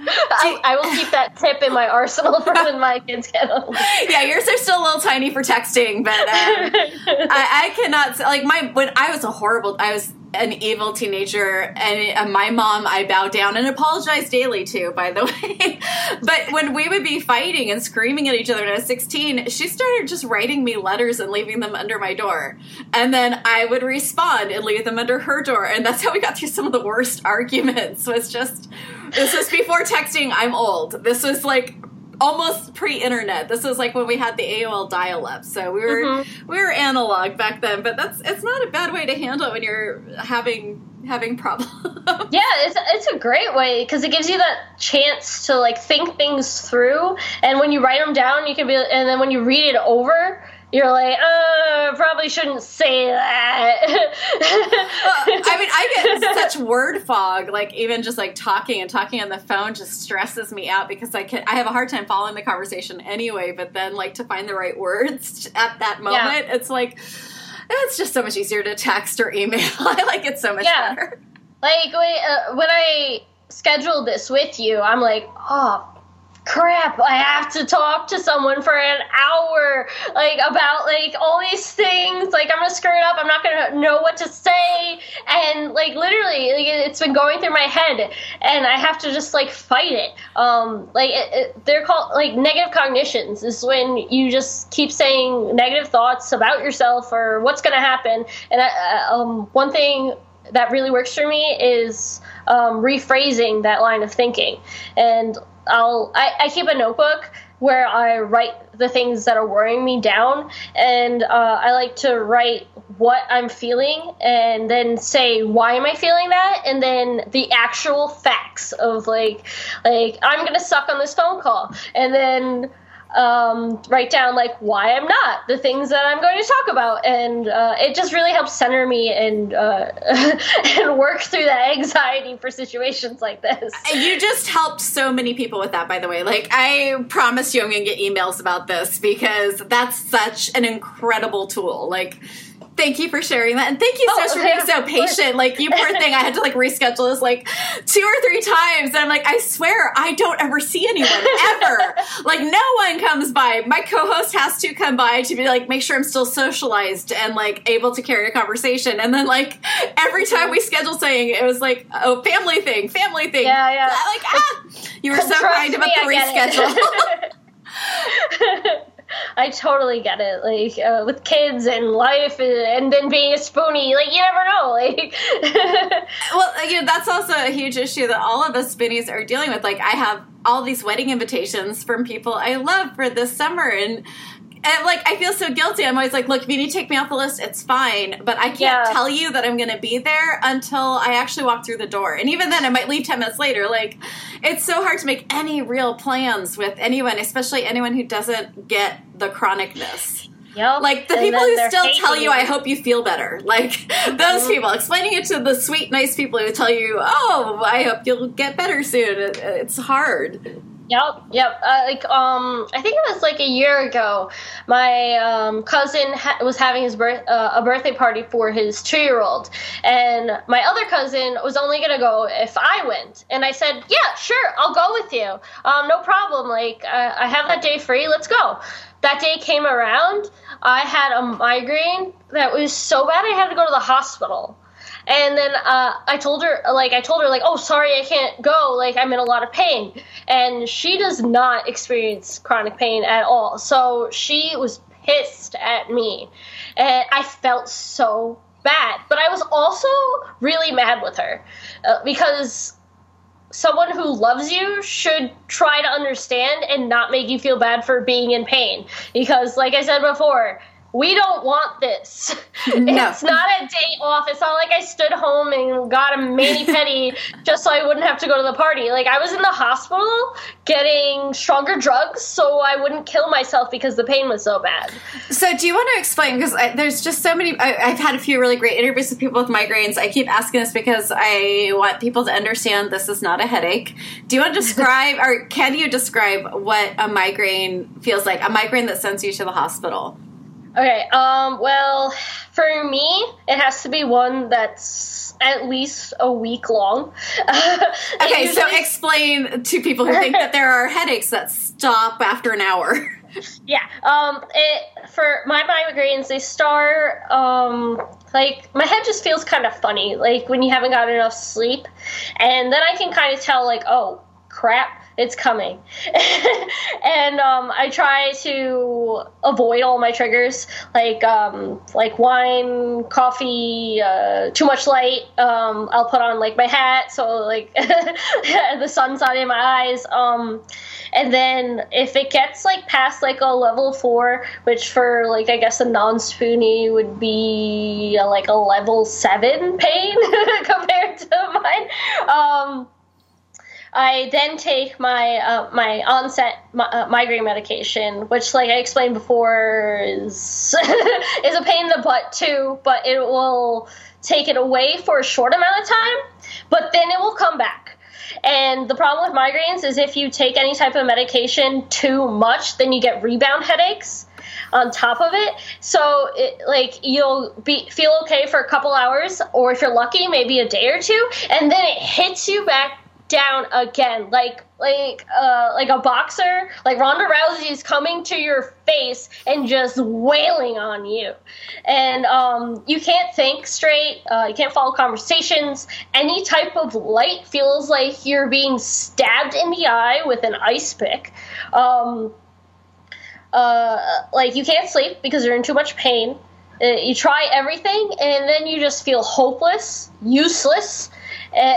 I, I, will keep that tip in my arsenal for when my kids get home. [LAUGHS] Yeah, yours are still a little tiny for texting, but um, I, I, cannot like my when I was a horrible. I was an evil teenager, and uh, my mom I bow down and apologize daily to. By the [LAUGHS] way, but when we would be fighting and screaming at each other when I was sixteen, she started just writing me letters and leaving them under my door, and then I would respond and leave them under her door, and that's how we got through some of the worst [LAUGHS] arguments. Was just this was before texting. I'm old. This was like almost pre-internet. This was like when we had the AOL dial-up, so we were mm-hmm. we were analog back then. But that's it's not a bad way to handle it when you're having having problems. [LAUGHS] yeah, it's it's a great way because it gives you that chance to like think things through, and when you write them down, you can be, and then when you read it over, you're like, uh, probably shouldn't say that. well, I mean, I get [LAUGHS] such word fog. Like even just like talking and talking on the phone just stresses me out because I can I have a hard time following the conversation anyway. But then like to find the right words [LAUGHS] at that moment, yeah. it's like it's just so much easier to text or email. [LAUGHS] I like it so much yeah. better. Like uh, when I scheduled this with you, I'm like, oh crap i have to talk to someone for an hour like about like all these things like i'm gonna screw it up i'm not gonna know what to say and like literally like, it's been going through my head and i have to just like fight it. Um like it, it, they're called like negative cognitions is when you just keep saying negative thoughts about yourself or what's gonna happen and uh, um, one thing that really works for me is um, rephrasing that line of thinking and I'll I, I keep a notebook where I write the things that are worrying me down, and uh, I like to write what I'm feeling and then say why am I feeling that, and then the actual facts of like like I'm gonna suck on this phone call, and then um, write down like why I'm not, the things that I'm going to talk about, and uh, it just really helps center me and uh, [LAUGHS] and work through that anxiety for situations like this. You just helped so many people with that, by the way. Like I promise you, I'm going to get emails about this because that's such an incredible tool. Like Thank you for sharing that, and thank you oh, for being so patient. Like you poor thing, I had to like reschedule this like two or three times, and I'm like, I swear, I don't ever see anyone ever. [LAUGHS] like no one comes by. My co-host has to come by to be like, make sure I'm still socialized and like able to carry a conversation. And then like every time we scheduled saying, it was like, oh, family thing, family thing. Yeah, yeah. Like ah, you were so kind about the reschedule. [LAUGHS] [LAUGHS] [LAUGHS] I totally get it. Like uh, with kids and life, and, then being a spoonie, like you never know. Like, [LAUGHS] well, you know, that's also a huge issue that all of us spoonies are dealing with. Like, I have all these wedding invitations from people I love for this summer, and and like I feel so guilty. I'm always like, look, if you need to take me off the list, it's fine. But I can't yeah. tell you that I'm going to be there until I actually walk through the door. And even then, I might leave ten minutes later. Like, it's so hard to make any real plans with anyone, especially anyone who doesn't get the chronicness. Yep. Like the and people who still tell you, "I hope you feel better." Like [LAUGHS] mm-hmm. those people, explaining it to the sweet, nice people who tell you, "Oh, I hope you'll get better soon." It's hard. Yep, yep. Uh, like, um, I think it was like a year ago. My um, cousin ha- was having his birth uh, a birthday party for his two year old, and my other cousin was only gonna go if I went. And I said, "Yeah, sure, I'll go with you. Um, no problem. Like, I, I have that day free. Let's go." That day came around. I had a migraine that was so bad I had to go to the hospital And then uh, I told her, like, I told her, like, oh, sorry, I can't go. Like, I'm in a lot of pain. And she does not experience chronic pain at all. So she was pissed at me. And I felt so bad. But I was also really mad with her uh, because someone who loves you should try to understand and not make you feel bad for being in pain. Because, like I said before, we don't want this. [LAUGHS] No. It's not a day off. It's not like I stood home and got a mani [LAUGHS] pedi just so I wouldn't have to go to the party. Like I was in the hospital getting stronger drugs so I wouldn't kill myself because the pain was so bad. So do you want to explain? Because there's just so many. I, have had a few really great interviews with people with migraines. I keep asking this because I want people to understand this is not a headache. Do you want to [LAUGHS] describe, or can you describe what a migraine feels like? A migraine that sends you to the hospital. Okay, um, well, for me, it has to be one that's at least a week long. [LAUGHS] okay, usually... so explain to people who think that there are headaches that stop after an hour. [LAUGHS] yeah, um, it for my migraines, they start um, like my head just feels kind of funny, like when you haven't got enough sleep, and then I can kind of tell, like, oh crap it's coming. [LAUGHS] and um, I try to avoid all my triggers, like um, like wine, coffee, uh, too much light. Um, I'll put on like my hat so like [LAUGHS] the sun's not in my eyes. Um, and then if it gets like past like a level four, which for like I guess a non-spoony would be uh, like a level seven pain [LAUGHS] compared to mine. I then take my uh, my onset uh, migraine medication, which, like I explained before, is [LAUGHS] is a pain in the butt too. But it will take it away for a short amount of time, but then it will come back. And the problem with migraines is if you take any type of medication too much, then you get rebound headaches on top of it. So, it, like, you'll be feel okay for a couple hours, or if you're lucky, maybe a day or two, and then it hits you back down again like like uh like a boxer. Like Ronda Rousey is coming to your face and just wailing on you. And um you can't think straight uh, you can't follow conversations. Any type of light feels like you're being stabbed in the eye with an ice pick. Um uh like you can't sleep because you're in too much pain. Uh, you try everything and then you just feel hopeless useless uh,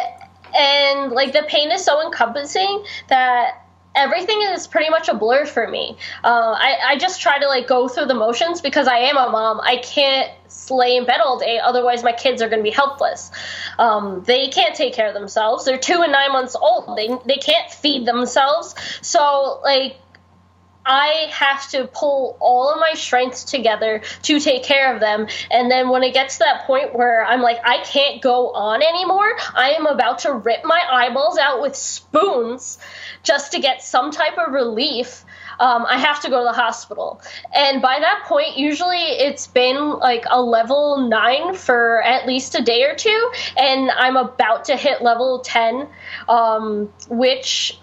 and like the pain is so encompassing that everything is pretty much a blur for me. Uh, I, I just try to like go through the motions because I am a mom. I can't lay in bed all day, otherwise my kids are going to be helpless. Um, they can't take care of themselves. They're two and nine months old. They they can't feed themselves. So like I have to pull all of my strengths together to take care of them. And then when it gets to that point where I'm like, I can't go on anymore, I am about to rip my eyeballs out with spoons just to get some type of relief. Um, I have to go to the hospital. And by that point, usually it's been like a level nine for at least a day or two, and I'm about to hit level 10, um, which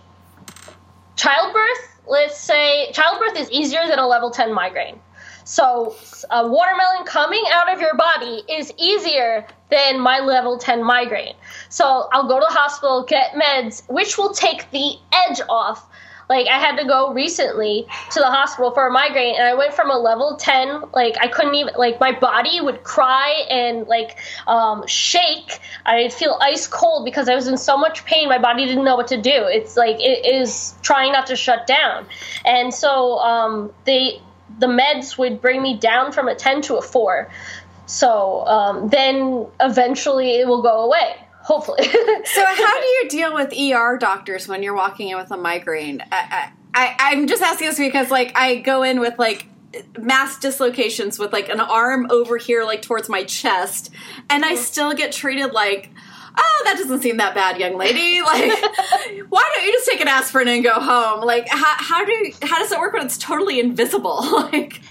childbirth let's say childbirth is easier than a level 10 migraine. So, a watermelon coming out of your body is easier than my level 10 migraine. So, I'll go to the hospital, get meds, which will take the edge off like I had to go recently to the hospital for a migraine, and I went from a level ten, like I couldn't even, like my body would cry and like um, shake. I'd feel ice cold because I was in so much pain. My body didn't know what to do. It's like it is trying not to shut down, and so um, they the meds would bring me down from a ten to a four. So um, then eventually it will go away hopefully. [LAUGHS] so, how do you deal with ER doctors when you're walking in with a migraine? I, I, I'm just asking this because, like, I go in with like mass dislocations with like an arm over here, like towards my chest, and I mm-hmm. still get treated like. Oh, that doesn't seem that bad, young lady. [LAUGHS] Like, [LAUGHS] why don't you just take an aspirin and go home? Like, how, how do how does it work when it's totally invisible? like,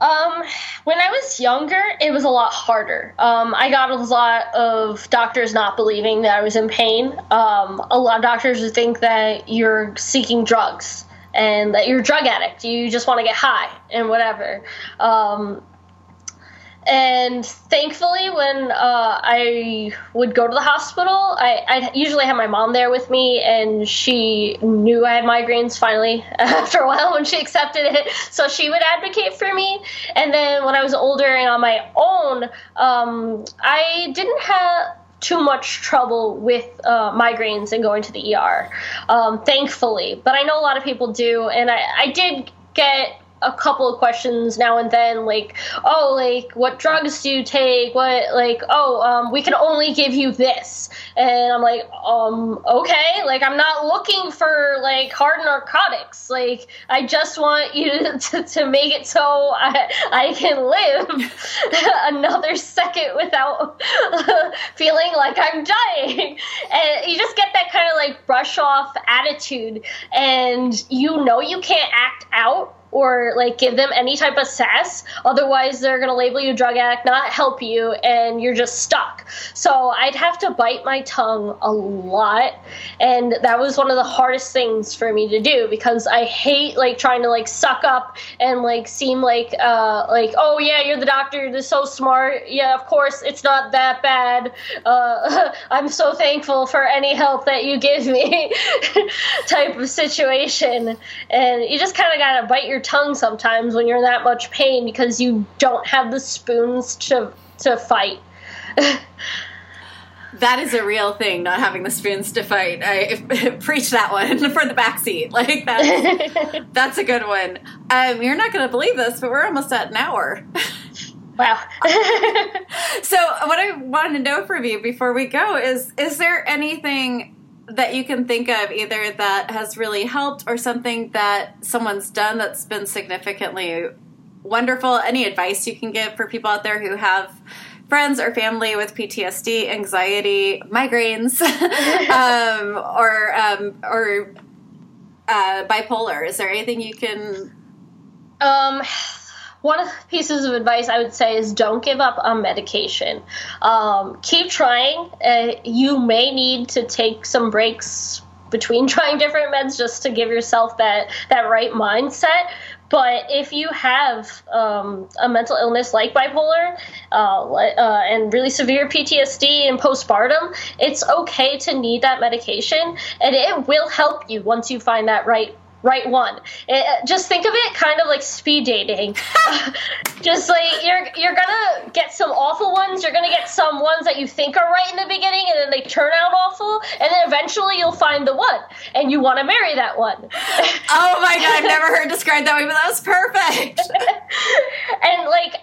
um, when I was younger, it was a lot harder. Um, I got a lot of doctors not believing that I was in pain. Um, a lot of doctors would think that you're seeking drugs and that you're a drug addict. You just want to get high and whatever. Um, and thankfully, when uh, I would go to the hospital, I I usually had my mom there with me, and she knew I had migraines finally [LAUGHS] after a while when she accepted it. So she would advocate for me. And then when I was older and on my own, um, I didn't have too much trouble with uh, migraines and going to the ER, um, thankfully. But I know a lot of people do, and I, I did get a couple of questions now and then like oh like what drugs do you take? What like oh um, we can only give you this. And i'm like um okay like i'm not looking for like hard narcotics. Like i just want you [LAUGHS] to, to make it so i, I can live [LAUGHS] another second without [LAUGHS] feeling like i'm dying. And you just get that kind of like brush off attitude. And you know you can't act out or like give them any type of sass. Otherwise, they're going to label you drug addict, not help you, and you're just stuck. So I'd have to bite my tongue a lot, and that was one of the hardest things for me to do because I hate like trying to like suck up and like seem like uh like oh yeah you're the doctor you're so smart yeah of course it's not that bad uh, [LAUGHS] I'm so thankful for any help that you give me [LAUGHS] type of situation and you just kind of gotta bite your tongue sometimes when you're in that much pain because you don't have the spoons to to fight. [LAUGHS] that is a real thing, not having the spoons to fight. I [LAUGHS] preach that one [LAUGHS] for the back seat. Like that's that's a good one. Um, you're not going to believe this, but we're almost at an hour. Wow. so, what I wanted to know from you before we go is: is there anything that you can think of either that has really helped or something that someone's done that's been significantly wonderful? Any advice you can give for people out there who have friends or family with PTSD, anxiety, migraines, [LAUGHS] um, or um, or uh, bipolar? Is there anything you can? Um, one of the pieces of advice I would say is don't give up on medication. Um, keep trying. Uh, you may need to take some breaks between [LAUGHS] trying different meds just to give yourself that that right mindset. But if you have um, a mental illness like bipolar uh, uh, and really severe PTSD and postpartum, it's okay to need that medication, and it will help you once you find that right right one. It, uh, just think of it kind of like speed dating. [LAUGHS] [LAUGHS] just like you're you're gonna get some awful ones. You're gonna get some ones that you think are right in the beginning, and then they turn out awful, and then eventually you'll find the one, and you want to marry that one. oh my god, I've [LAUGHS] never heard described that way, but that was perfect. and like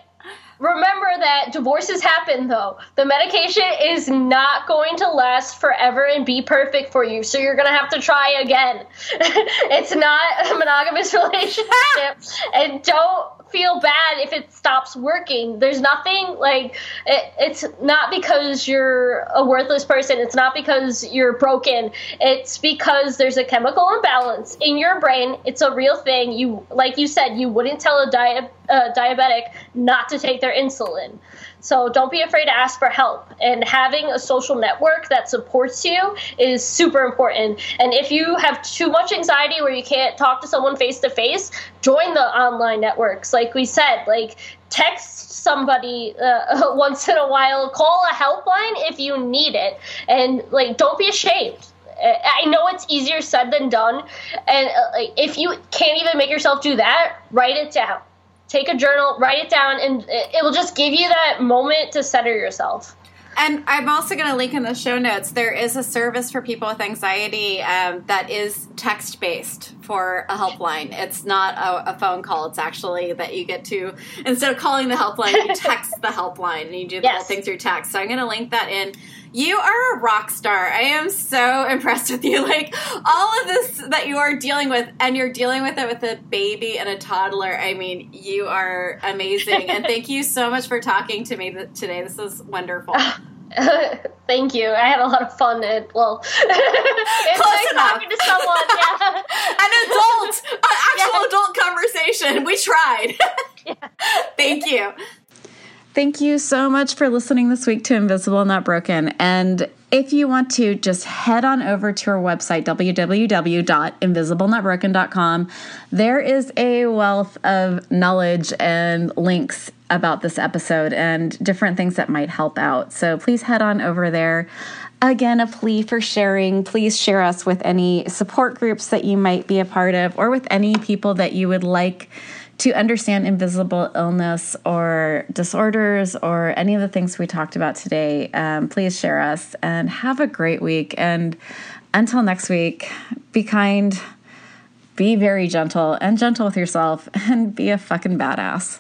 Remember that divorces happen though. The medication is not going to last forever and be perfect for you. So you're going to have to try again. [LAUGHS] it's not a monogamous [LAUGHS] relationship. and don't feel bad if it stops working. There's nothing like it, it's not because you're a worthless person. It's not because you're broken. It's because there's a chemical imbalance in your brain. It's a real thing. You like you said, you wouldn't tell a di- uh, diabetic not to take their insulin. So don't be afraid to ask for help. And having a social network that supports you is super important. And if you have too much anxiety where you can't talk to someone face to face, join the online networks. Like we said, like text somebody uh, [LAUGHS] once in a while, call a helpline if you need it. And like don't be ashamed. I know it's easier said than done, and uh, if you can't even make yourself do that, write it down take a journal, write it down, and it will just give you that moment to center yourself. And I'm also going to link in the show notes. There is a service for people with anxiety um, that is text based for a helpline. It's not a, a, phone call. It's actually that you get to instead of calling the helpline, you [LAUGHS] text the helpline and you do the yes. whole thing through text. So I'm going to link that in. You are a rock star. I am so [LAUGHS] impressed with you. Like all of this that you are dealing with, and you're dealing with it with a baby and a toddler. I mean, you are amazing. and thank you so much for talking to me today. This is wonderful. [LAUGHS] [LAUGHS] Thank you. I had a lot of fun. And well, [LAUGHS] it's Close like enough. talking to someone. Yeah, [LAUGHS] an adult, an actual yeah. adult conversation. We tried. yeah. Thank you. Thank you so much for listening this week to Invisible Not Broken. And if you want to, just head on over to our website, www.invisiblenotbroken.com. There is a wealth of knowledge and links about this episode and different things that might help out. So please head on over there. Again, a plea for sharing. Please share us with any support groups that you might be a part of or with any people that you would like to understand invisible illness or disorders or any of the things we talked about today, um, please share us and have a great week. And until next week, be kind, be very gentle and gentle with yourself, and be a fucking badass.